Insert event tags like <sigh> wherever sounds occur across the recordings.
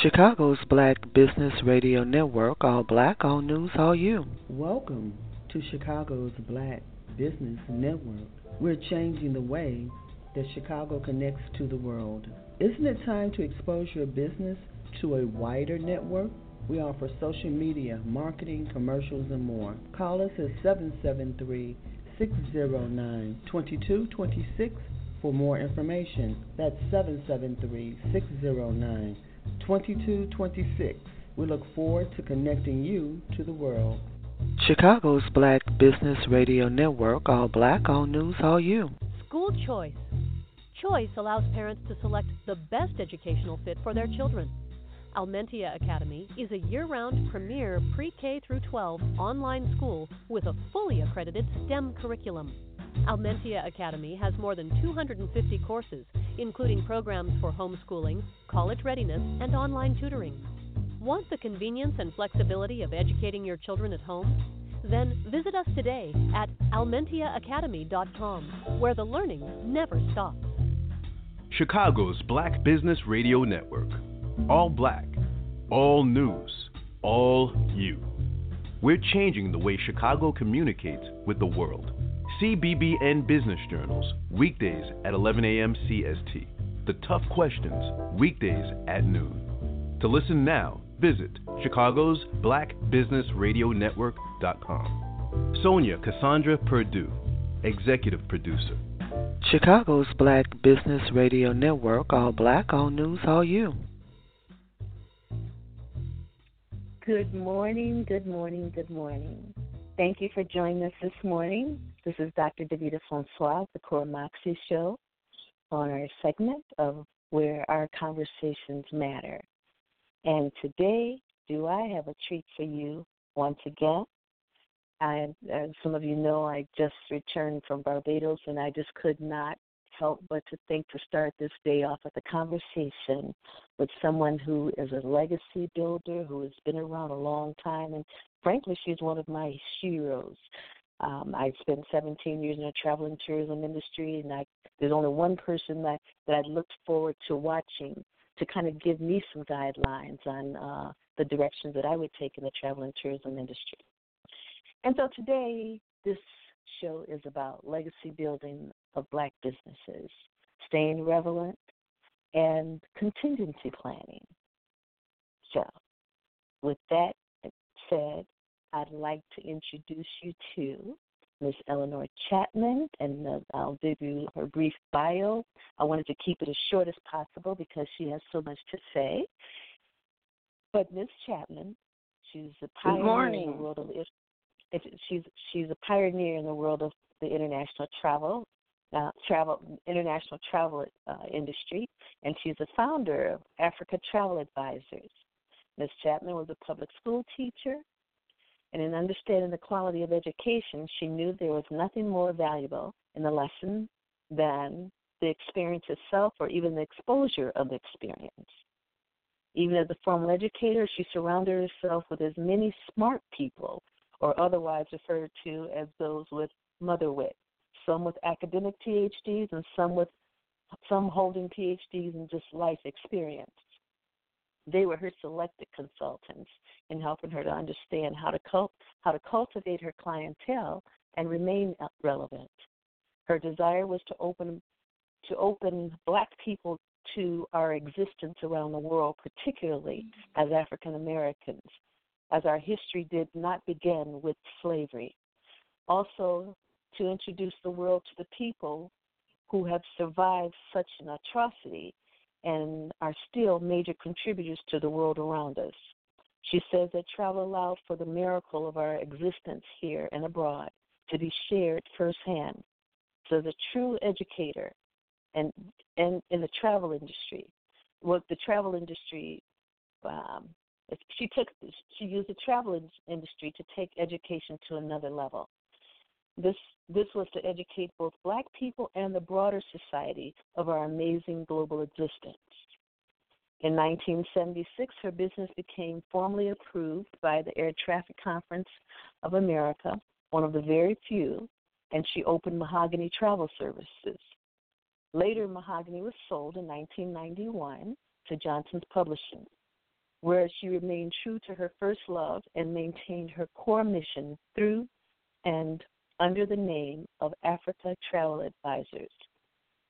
Chicago's Black Business Radio Network, all black, all news, all you. Welcome to Chicago's Black Business Network. We're changing the way that Chicago connects to the world. Isn't it time to expose your business to a wider network? We offer social media, marketing, commercials, and more. Call us at 773 609 2226 for more information. That's 773 609 2226. We look forward to connecting you to the world. Chicago's Black Business Radio Network, all black, all news, all you. School choice. Choice allows parents to select the best educational fit for their children. Almentia Academy is a year round premier pre K through 12 online school with a fully accredited STEM curriculum. Almentia Academy has more than 250 courses, including programs for homeschooling, college readiness, and online tutoring. Want the convenience and flexibility of educating your children at home? Then visit us today at almentiaacademy.com, where the learning never stops. Chicago's Black Business Radio Network. All black, all news, all you. We're changing the way Chicago communicates with the world. CBBN Business Journals, weekdays at 11 a.m. CST. The Tough Questions, weekdays at noon. To listen now, visit Chicago's Black Business Radio Network.com. Sonja Cassandra Perdue, Executive Producer. Chicago's Black Business Radio Network, all black, all news, all you. Good morning, good morning, good morning. Thank you for joining us this morning. This is Dr. Deveda Francois, the Core Moxie Show, on our segment of Where Our Conversations Matter. And today, do I have a treat for you once again? I, as some of you know, I just returned from Barbados and I just could not help but to think to start this day off with a conversation with someone who is a legacy builder who has been around a long time and frankly she's one of my heroes um, I spent 17 years in the travel and tourism industry, and I, there's only one person that, that I looked forward to watching to kind of give me some guidelines on uh, the directions that I would take in the travel and tourism industry. And so today, this show is about legacy building of black businesses, staying relevant, and contingency planning. So, with that said, I'd like to introduce you to Miss Eleanor Chatman, and uh, I'll give you her brief bio. I wanted to keep it as short as possible because she has so much to say. But Miss Chatman, she's a pioneer in the world of she's she's a pioneer in the world of the international travel uh, travel international travel uh, industry, and she's a founder of Africa Travel Advisors. Ms. Chatman was a public school teacher, and in understanding the quality of education, she knew there was nothing more valuable in the lesson than the experience itself or even the exposure of the experience. Even as a formal educator, she surrounded herself with as many smart people, or otherwise referred to as those with mother wit, some with academic PhDs and some with some holding PhDs in just life experience. They were her selected consultants in helping her to understand how to cult- how to cultivate her clientele and remain uh, relevant. Her desire was to open to open black people to our existence around the world, particularly mm-hmm. as African Americans, as our history did not begin with slavery. Also, to introduce the world to the people who have survived such an atrocity and are still major contributors to the world around us. She says that travel allowed for the miracle of our existence here and abroad. to be shared firsthand. So the true educator and and in the travel industry, what the travel industry um, she took she used the travel industry to take education to another level. This this was to educate both black people and the broader society of our amazing global existence. In 1976, her business became formally approved by the Air Traffic Conference of America, one of the very few, and she opened Mahogany Travel Services. Later, Mahogany was sold in 1991 to Johnson's Publishing, where she remained true to her first love and maintained her core mission through and under the name of Africa Travel Advisors.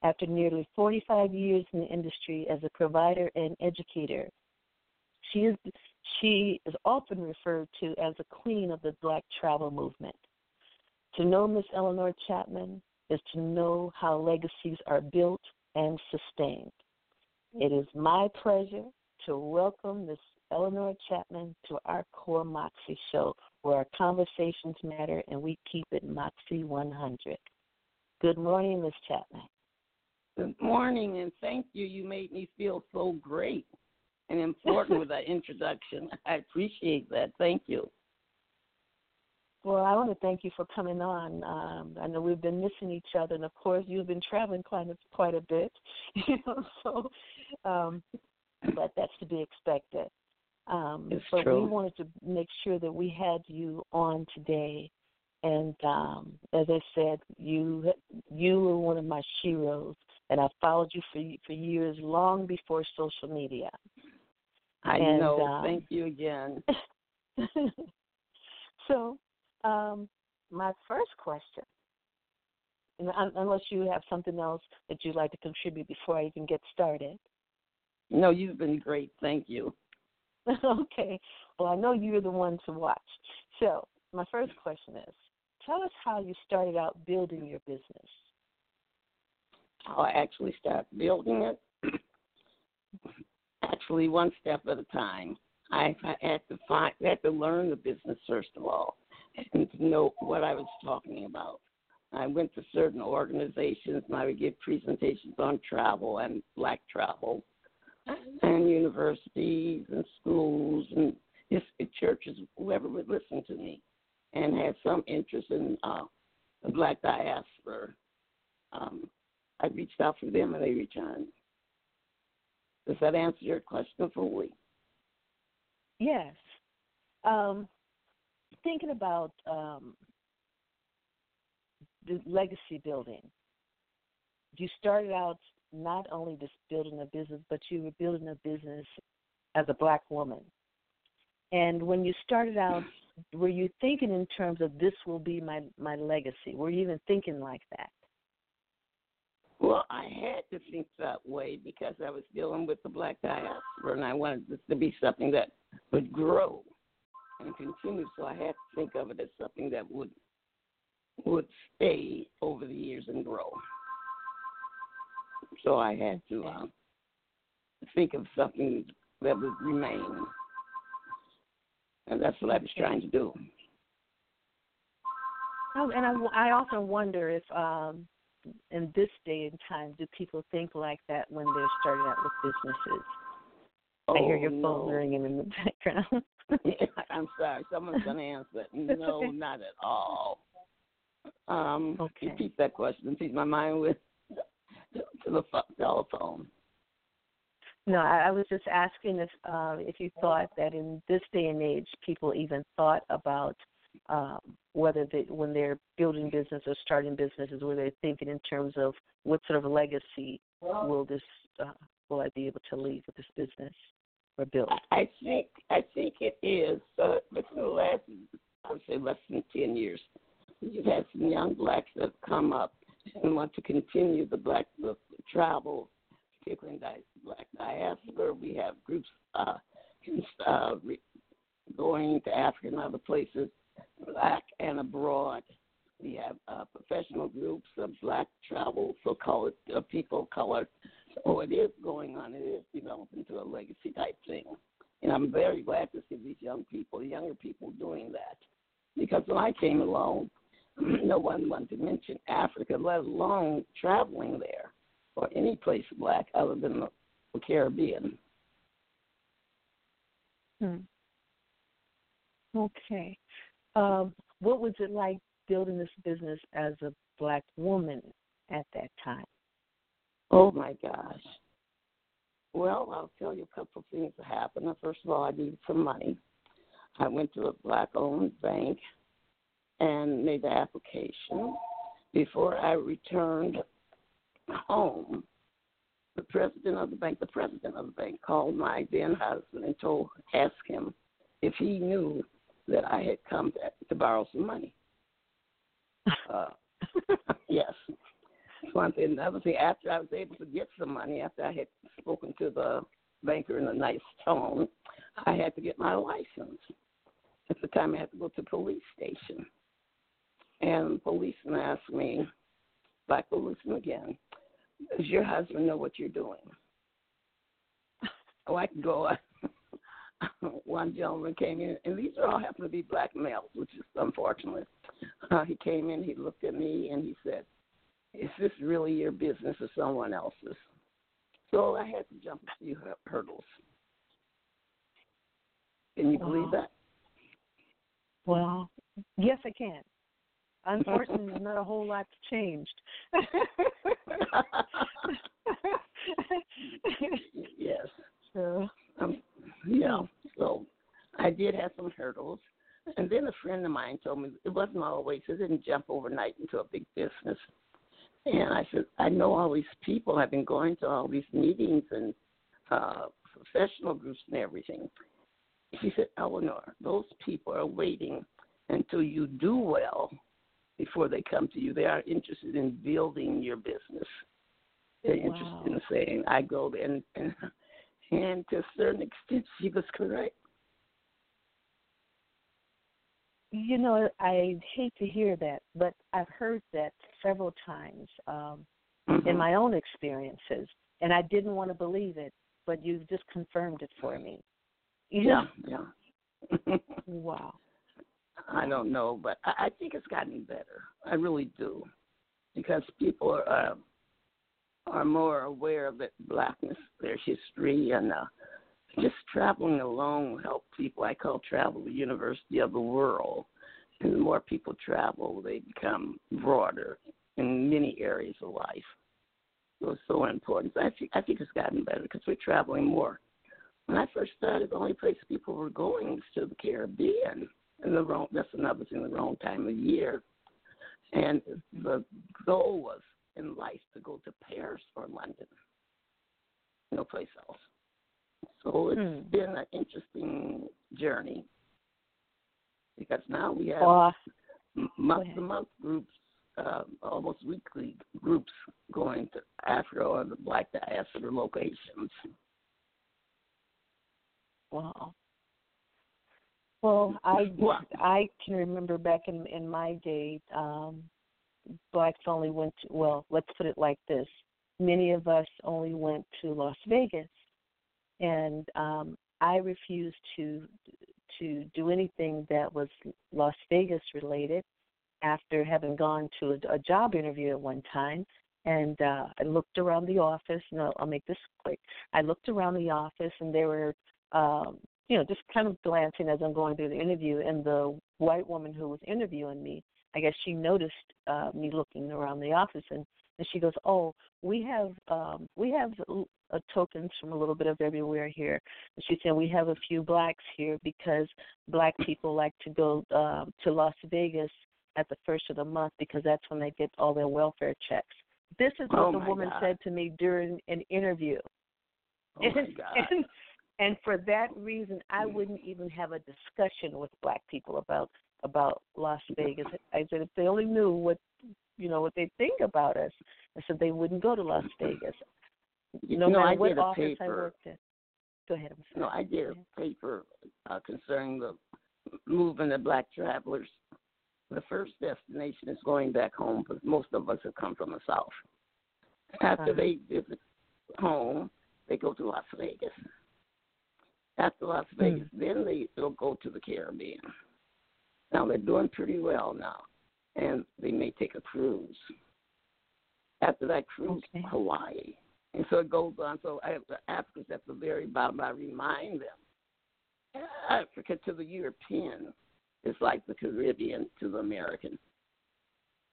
After nearly 45 years in the industry as a provider and educator, she is she is often referred to as the queen of the black travel movement. To know Miss Eleanor Chatman is to know how legacies are built and sustained. It is my pleasure to welcome Miss Eleanor Chatman to our Core Moxie show, where our conversations matter and we keep it Moxie 100. Good morning, Miss Chatman. Good morning, and thank you. You made me feel so great and important with that introduction. <laughs> I appreciate that. Thank you. Well, I want to thank you for coming on. Um, I know we've been missing each other, and of course, you've been traveling quite a, quite a bit, <laughs> you know. So, um, but that's to be expected. Um, it's but true. we wanted to make sure that we had you on today, and um, as I said, you you were one of my heroes, and I followed you for for years, long before social media. I and, know. Um, Thank you again. <laughs> so, um, my first question, unless you have something else that you'd like to contribute before I even get started. No, you've been great. Thank you. <laughs> okay. Well, I know you're the one to watch. So, my first question is tell us how you started out building your business. How I actually started building it? <clears throat> actually, one step at a time. I, had to find, I had to learn the business first of all, and to know what I was talking about. I went to certain organizations and I would give presentations on travel and black travel and universities and schools and churches, whoever would listen to me and had some interest in uh, the black diaspora. Um, I reached out for them and they returned. Does that answer your question fully? Yes. Um, thinking about um, the legacy building, you started out not only just building a business, but you were building a business as a black woman. And when you started out, were you thinking in terms of this will be my my legacy? Were you even thinking like that? Well, I had to think that way because I was dealing with the black diaspora, and I wanted this to be something that would grow and continue. So I had to think of it as something that would would stay over the years and grow. So I had to um, think of something that would remain. And that's what I was trying to do. Oh, and I, I often wonder if, um, in this day and time, do people think like that when they're starting out with businesses? Oh, I hear your no. phone ringing in the <laughs> background. <laughs> I'm sorry, someone's going to answer. it. <laughs> No, okay. not at all. Um, Okay. Repeat that question. Please, my mind went to the pho- telephone. No, I, I was just asking if uh, if you thought that in this day and age, people even thought about um, whether they, when they're building business or starting businesses, were they thinking in terms of what sort of legacy will this uh, will I be able to leave with this business or build? I think I think it is. Uh, within the last, I would say, less than ten years, you've had some young blacks that have come up and want to continue the black the travel, particularly in di- black diaspora. We have groups uh, uh, re- going to Africa and other places, black and abroad. We have uh, professional groups of black travel, so called uh, people of color. So it is going on. It is developing to a legacy type thing. And I'm very glad to see these young people, younger people doing that. Because when I came along, <clears throat> no one wanted to mention Africa, let alone traveling there or any place black other than the, the Caribbean. Hmm. Okay. Um, what was it like building this business as a black woman at that time? Oh my gosh. Well, I'll tell you a couple of things that happened. First of all, I needed some money. I went to a black owned bank and made the application. Before I returned home, the president of the bank, the president of the bank called my then husband and told asked him if he knew that I had come to, to borrow some money. Uh, <laughs> yes. One thing. Another thing, after I was able to get some money, after I had spoken to the banker in a nice tone, I had to get my license. At the time, I had to go to the police station. And the policeman asked me, black policeman again, does your husband know what you're doing? Oh, I can go. <laughs> One gentleman came in, and these are all happen to be black males, which is unfortunate. Uh, he came in, he looked at me, and he said, "Is this really your business or someone else's?" So I had to jump a few hurdles. Can you wow. believe that? Well, yes, I can. Unfortunately, not a whole lot's changed. yes. <laughs> So, um, yeah. So I did have some hurdles. And then a friend of mine told me it wasn't always, it didn't jump overnight into a big business. And I said, I know all these people. I've been going to all these meetings and uh, professional groups and everything. She said, Eleanor, those people are waiting until you do well before they come to you. They are interested in building your business. They're wow. interested in saying, I go there. And, and, and to a certain extent, <laughs> she was correct. You know, I hate to hear that, but I've heard that several times um, mm-hmm. in my own experiences, and I didn't want to believe it, but you've just confirmed it for me. You yeah, know? yeah. <laughs> wow. I don't know, but I, I think it's gotten better. I really do, because people are uh, are more aware of it, blackness, their history, and uh, just traveling alone will help people. I call travel the university of the world. And the more people travel, they become broader in many areas of life. So it's so important. So I think I think it's gotten better because we're traveling more. When I first started, the only place people were going was to the Caribbean in the wrong that's another thing the wrong time of year and the goal was in life to go to paris or london no place else so it's hmm. been an interesting journey because now we have well, month to month groups uh, almost weekly groups going to Africa or the Black diaspora locations. Wow. Well, I <laughs> I can remember back in in my day, um, blacks only went to well, let's put it like this: many of us only went to Las Vegas, and um, I refused to to do anything that was Las Vegas related. After having gone to a, a job interview at one time, and uh, I looked around the office. No, I'll make this quick. I looked around the office, and there were um, you know, just kind of glancing as I'm going through the interview, and the white woman who was interviewing me, I guess she noticed uh, me looking around the office, and and she goes, "Oh, we have um, we have uh, tokens from a little bit of everywhere here." And she said, "We have a few blacks here because black people like to go uh, to Las Vegas at the first of the month because that's when they get all their welfare checks." This is what oh the woman God. said to me during an interview. Oh <laughs> and, my God. And, and for that reason, I wouldn't even have a discussion with black people about about Las Vegas. I said if they only knew what you know what they think about us, I said they wouldn't go to Las Vegas. You know, matter I what did a office paper. I worked in. Go ahead. I'm sorry. No, I did a paper uh, concerning the movement of black travelers. The first destination is going back home because most of us have come from the south. After Uh-huh. they visit home, they go to Las Vegas. After Las Vegas, then they they'll go to the Caribbean. Now they're doing pretty well now. and they may take a cruise. After that cruise, Okay. Hawaii. And so it goes on. So I, Africa's at the very bottom. I remind them Africa to the European is like the Caribbean to the American.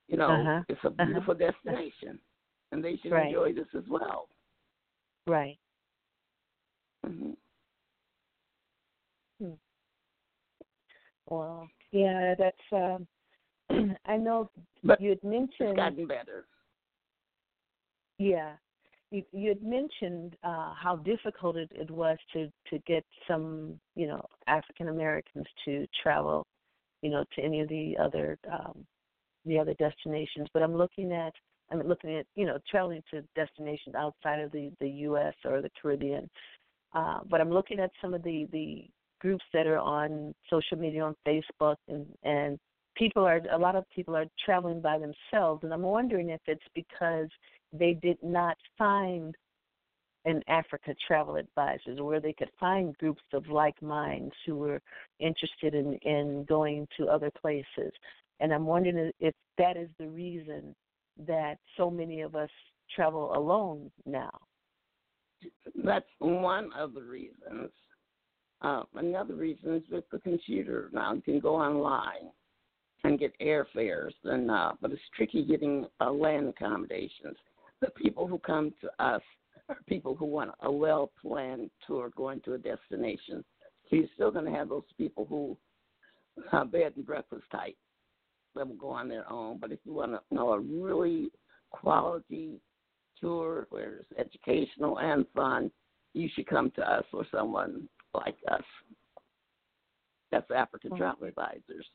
You know, Uh-huh. it's a beautiful destination, and they should Right. enjoy this as well. Right. hmm Well, yeah, that's. Um, <clears throat> I know But you had It's mentioned. gotten better. Yeah, you you had mentioned uh, how difficult it, it was to to get some you know African Americans to travel, you know, to any of the other um, the other destinations. But I'm looking at I'm looking at you know traveling to destinations outside of the the U.S. or the Caribbean. Uh, but I'm looking at some of the the groups that are on social media on Facebook and and people are a lot of people are traveling by themselves. And I'm wondering if it's because they did not find an Africa travel advisors where they could find groups of like minds who were interested in in going to other places. And I'm wondering if that is the reason that so many of us travel alone now. That's one of the reasons. Uh, another reason is with the computer. Now you can go online and get airfares, and uh, but it's tricky getting uh, land accommodations. The people who come to us are people who want a well-planned tour going to a destination. So you're still going to have those people who uh, bed and breakfast type that will go on their own. But if you want to know a really quality tour where it's educational and fun, you should come to us or someone like us. That's African Travel Advisors.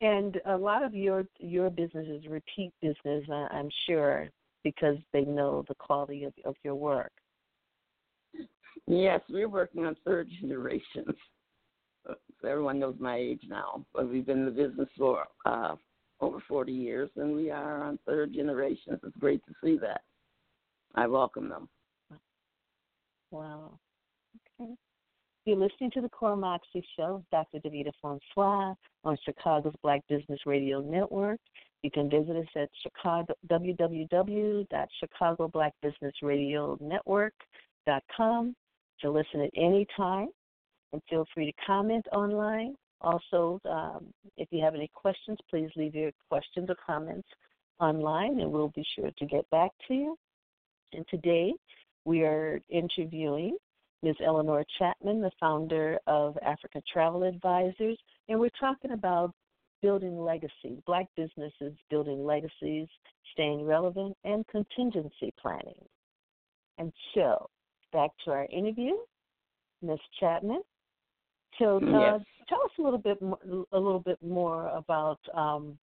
And a lot of your your business is repeat business, I'm sure, because they know the quality of, of your work. Yes, we're working on third <laughs> generations. Uh, Everyone knows my age now, but we've been in the business for uh, over 40 years, and we are on third generations. It's great to see that. I welcome them. Wow. Okay. You're listening to the Core Moxie Show Dr. Deveda Francois on Chicago's Black Business Radio Network. You can visit us at Chicago, www.chicagoblackbusinessradionetwork.com to listen at any time. And feel free to comment online. Also, um, if you have any questions, please leave your questions or comments online, and we'll be sure to get back to you. And today, we are interviewing Ms. Eleanor Chatman, the founder of Africa Travel Advisors, and we're talking about building legacy, black businesses building legacies, staying relevant, and contingency planning. And so, back to our interview, Ms. Chatman. So, uh, Yes. tell us a little bit, more, a little bit more about um,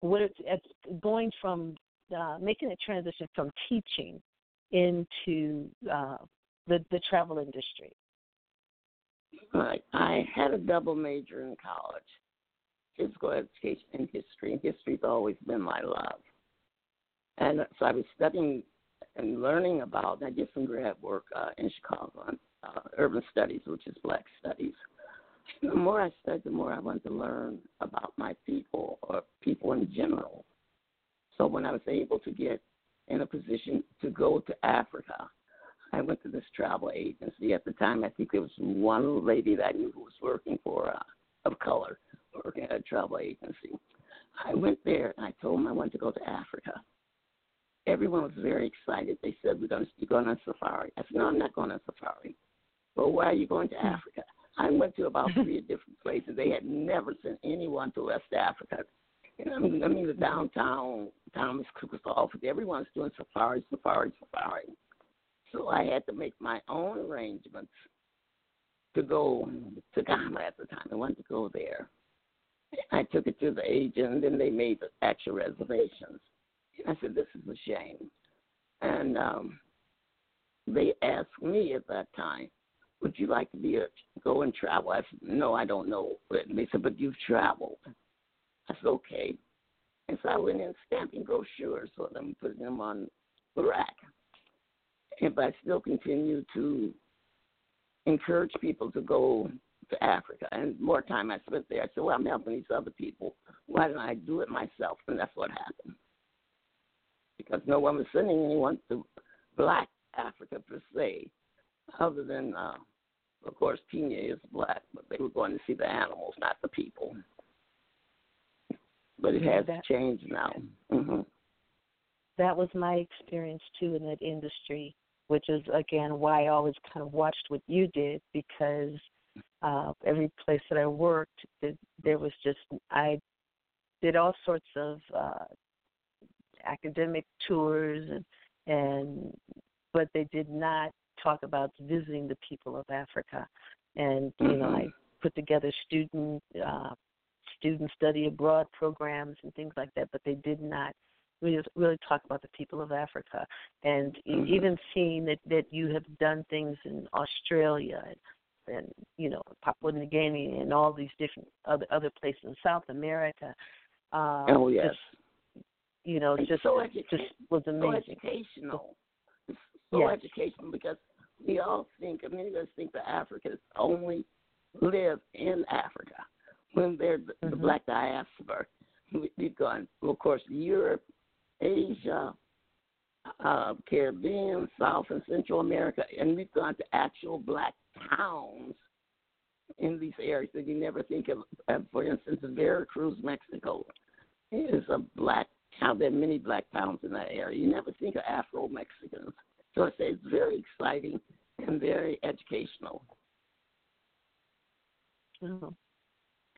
what it's, it's going from uh, making a transition from teaching into uh, the the travel industry. I, had a double major in college, physical education and history. History's always been my love. And so I was studying and learning about. I did some grad work uh, in Chicago on uh, urban studies, which is black studies. The more I studied, the more I wanted to learn about my people or people in general. So when I was able to get in a position to go to Africa, I went to this travel agency. At the time, I think there was one lady that I knew who was working for uh, of color, working at a travel agency. I went there and I told them I wanted to go to Africa. Everyone was very excited. They said we're going to be going on safari. I said no, I'm not going on safari. Well, why are you going to Africa? I went to about <laughs> three different places. They had never sent anyone to West Africa. And I mean, I mean the downtown town is Cook's office. Everyone's doing safari, safari, safari. So I had to make my own arrangements to go to Ghana at the time. I wanted to go there. I took it to the agent, and then they made the actual reservations. And I said, "This is a shame." And um, they asked me at that time, "Would you like to be a go and travel?" I said, "No, I don't know." And they said, "But you've traveled." Said, "Okay." And so I went in stamping brochures for them, putting them on the rack and but I still continue to encourage people to go to Africa. And more time I spent there, I said, well, I'm helping these other people. Why don't I do it myself? And that's what happened. Because no one was sending anyone to black Africa per se, other than, uh, of course, Kenya is black, but they were going to see the animals, not the people. But it has That- changed now. hmm that was my experience too in that industry, which is again why I always kind of watched what you did because uh, every place that I worked, there was just I did all sorts of uh, academic tours and and but they did not talk about visiting the people of Africa, and you know I put together student uh, student study abroad programs and things like that, but they did not really really talk about the people of Africa, and Mhm. even seeing that that you have done things in Australia and, and you know Papua New Guinea and all these different other other places in South America. Uh, oh, yes. just, you know, It's just so just was so educational. It's so Yes. educational because we all think, many of us think that Africans only live in Africa when they're the, the Mhm. black diaspora. We, we've gone, of course, Europe, Asia, uh, Caribbean, South and Central America, and we've gone to actual black towns in these areas that you never think of. Uh, for instance, Veracruz, Mexico, is a black town. There are many black towns in that area. You never think of Afro Mexicans. So I say it's very exciting and very educational. Oh.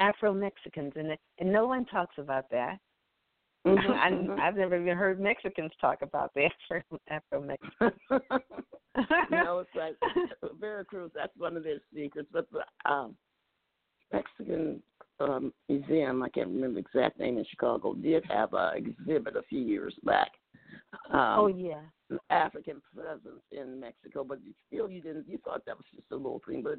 Afro Mexicans, and and no one talks about that. <laughs> Mhm, I, mhm. I've never even heard Mexicans talk about the Afro Mexicans. <laughs> no, it's like <laughs> Veracruz. That's one of their secrets. But the um, Mexican um, museum, I can't remember the exact name in Chicago, did have an exhibit a few years back. Um, oh yeah. African presence in Mexico, but you still you didn't you thought that was just a little thing, but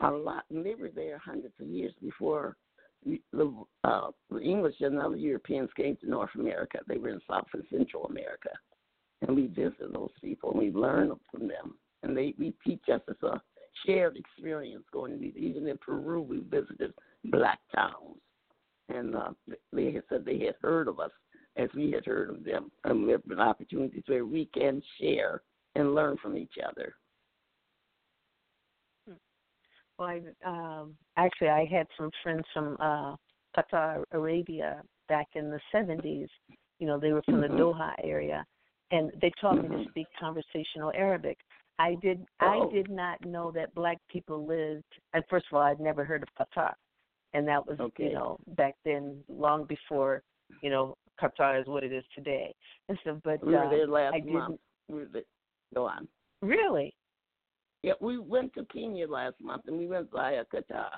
a lot. They were there hundreds of years before the uh, the English and other Europeans came to North America. They were in South and Central America, and we visit those people and we learn from them, and they we teach us as a shared experience going to. Even in Peru, we visited black towns, and uh, they had said they had heard of us as we had heard of them, and we have been opportunities where we can share and learn from each other. Well, I, um, actually, I had some friends from uh, Qatar, Arabia, back in the '70s. You know, they were from the Doha area, and they taught me to Mhm. speak conversational Arabic. I did. Oh. I did not know that black people lived. And first of all, I'd never heard of Qatar, and that was Okay. you know back then, long before you know Qatar is what it is today. And so, but We were uh, there last I month. We were there. Go on. really. Yeah, we went to Kenya last month, and we went via Qatar,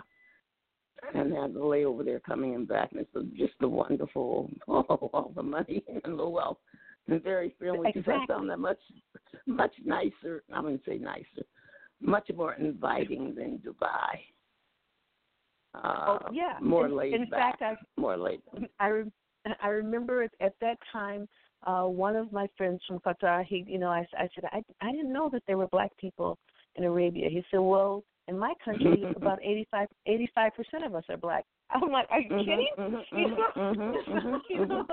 and had the layover there coming and back, and it's just a wonderful, <laughs> oh, all the money and the wealth, and very friendly. Because I found that much, much nicer. I wouldn't say nicer, much more inviting than Dubai. Uh, oh yeah. more in, laid in back. fact, I more laid. I re- I remember at, at that time, uh, one of my friends from Qatar, he, you know, I, I said, I, I didn't know that there were black people in Arabia. He said, well, in my country, <laughs> about 85 percent of us are black. <laughs> I'm like, are you Mhm, kidding? mhm, <laughs> You know? mhm, mhm, mhm, You know? mhm.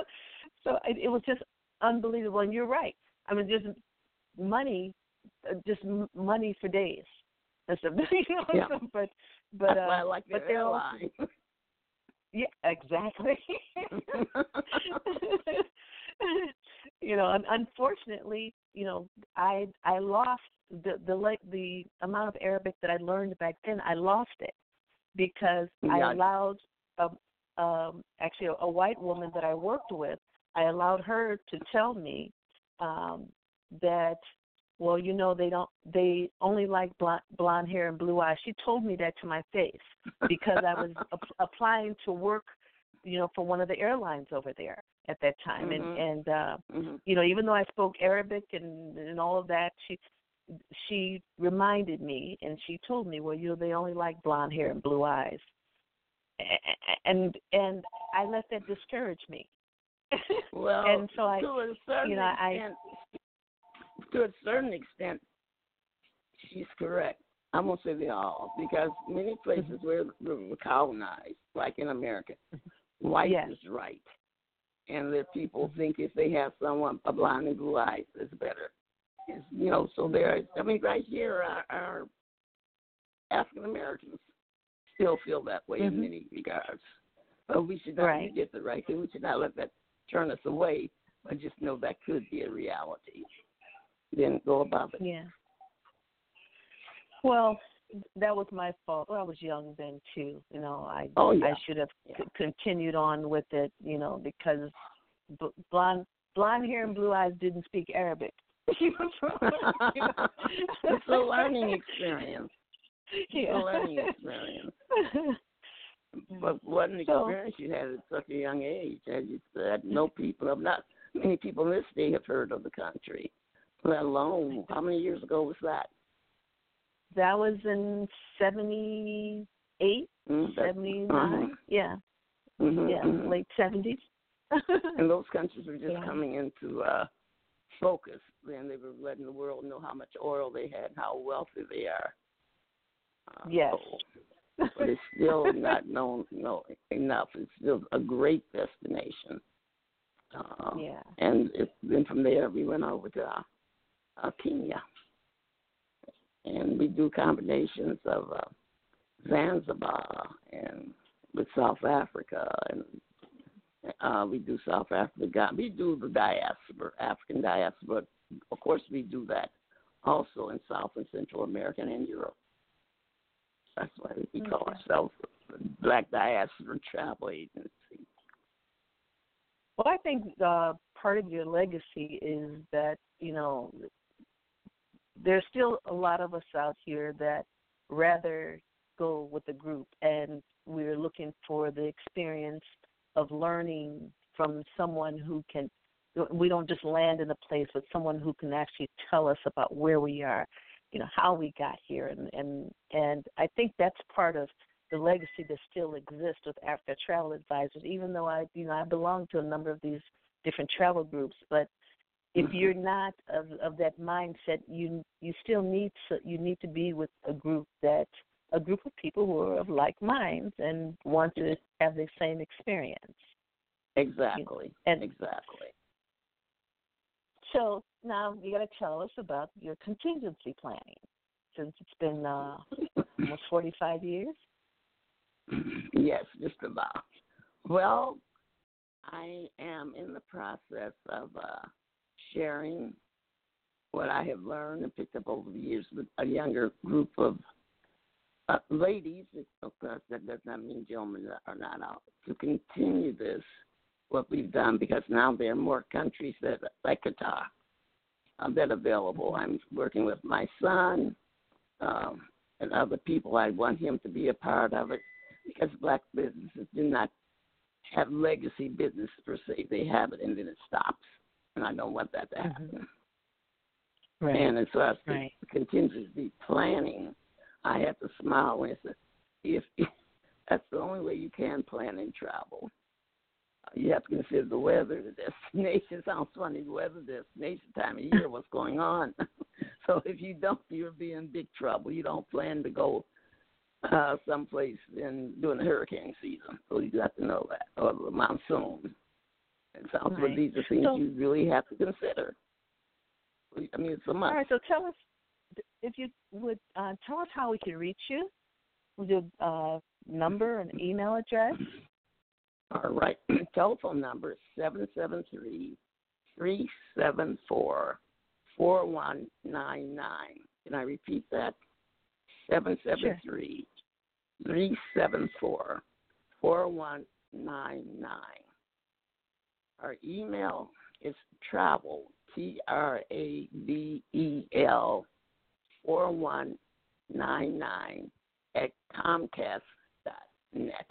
So it, it was just unbelievable. And you're right. I mean, just money, uh, just m- money for days. And so, you know, Yeah. so, but but That's uh, I like but they're airline. yeah, exactly. You know, un- unfortunately, you know, I I lost the the like the amount of Arabic that I learned back then. I lost it because I allowed a, um actually a, a white woman that I worked with. I allowed her to tell me um that well, you know, they don't they only like blonde, blonde hair and blue eyes. She told me that to my face because I was <laughs> ap- applying to work, you know, for one of the airlines over there at that time, Mhm. and and uh, Mhm. you know, even though I spoke Arabic and and all of that, she she reminded me and she told me, well, you know, they only like blonde hair and blue eyes, and and I let that discourage me. <laughs> Well, and so I, to a certain you know, I- extent, to a certain extent, she's correct. I won't say they all because many places where we were colonized, like in America, white Yes. is right, and the people think if they have someone a blonde and blue eyes, it's better. It's, you know, so there. I mean, right here, our, our African Americans still feel that way in Mhm. many regards. But we should not Right. get the right thing. We should not let that turn us away, but just know that could be a reality. Then go about it. Yeah. Well, that was my fault. Well, I was young then too. You know, I Oh, yeah. I should have c- continued on with it. You know, because b- blonde blonde hair and blue eyes didn't speak Arabic. <laughs> It's a learning experience. It's Yeah. a learning experience. <laughs> But what an So- experience you had at such a young age. As you said, no people have not many people in this day have heard of the country. Let alone how many years ago was that? That was in seventy eight, Mm, that- seventy nine. uh-huh. Yeah, Mhm, yeah, mhm. late seventies. <laughs> and those countries were just Yeah. coming into uh focus. Then they were letting the world know how much oil they had, and how wealthy they are. Uh, Yes. so- but it's still <laughs> not known no enough. It's still a great destination. Uh, yeah. And it, then from there we went over to uh, uh, Kenya, and we do combinations of uh, Zanzibar and with South Africa, and uh, we do South Africa. We do the diaspora, African diaspora. Of course, we do that also in South and Central America and in Europe. That's why we call ourselves the Black Diaspora Travel Agency. Well, I think uh, part of your legacy is that you know there's still a lot of us out here that rather go with a group, and we're looking for the experience of learning from someone who can. We don't just land in a place, but someone who can actually tell us about where we are, you know, how we got here, and and and I think that's part of the legacy that still exists with Africa Travel Advisors, even though I, you know, I belong to a number of these different travel groups. But if you're not of of that mindset, you you still need to you need to be with a group that a group of people who are of like minds and want to have the same experience. Exactly. And- exactly. So now you got to tell us about your contingency planning, since it's been uh, almost 45 years. yes, just about. Well, I am in the process of uh, sharing what I have learned and picked up over the years with a younger group of uh, ladies. Of course, that does not mean gentlemen are not out to continue this what we've done because now there are more countries that like Qatar uh, that available. I'm working with my son um, and other people. I want him to be a part of it because black businesses do not have legacy business per se. They have it and then it stops, and I don't want that to happen. Right. And as far as Right. contingency planning, I have to smile when I say, if, if that's the only way you can plan and travel. You have to consider the weather, the <laughs> destination. Sounds funny, the weather, the destination, time of year, what's going on. <laughs> so if you don't, you'll be in big trouble. You don't plan to go uh someplace in during the hurricane season, so you got to know that, or the monsoon. It sounds, Right. these are things So- you really have to consider. I mean, it's a must. All right, so tell us if you would uh, tell us how we can reach you. With your uh, number and email address. All right. <clears throat> Telephone number is seven seven three three seven four four one nine nine. Can I repeat that? Seven seven three three seven four four one nine nine. Our email is travel T R A V E L four one nine nine at Comcast dot net.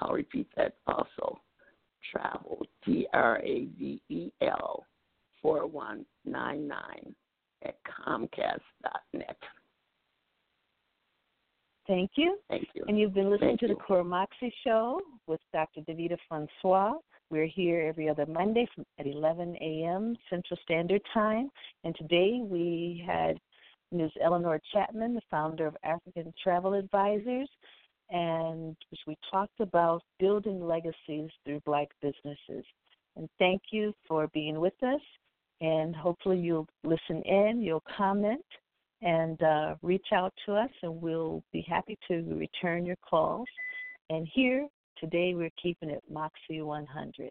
I'll repeat that also. Travel, T R A V E L, 4199 at Comcast.net. Thank you. Thank you. And you've been listening Thank to the you. Core Moxie Show with Dr. Deveda Francois. We're here every other Monday from at 11 a.m. Central Standard Time. And today we had Ms. Eleanor Chatman, the founder of African Travel Advisors, and we talked about building legacies through Black businesses. And thank you for being with us. And hopefully, you'll listen in, you'll comment, and uh, reach out to us, and we'll be happy to return your calls. And here, today, we're keeping it Moxie 100.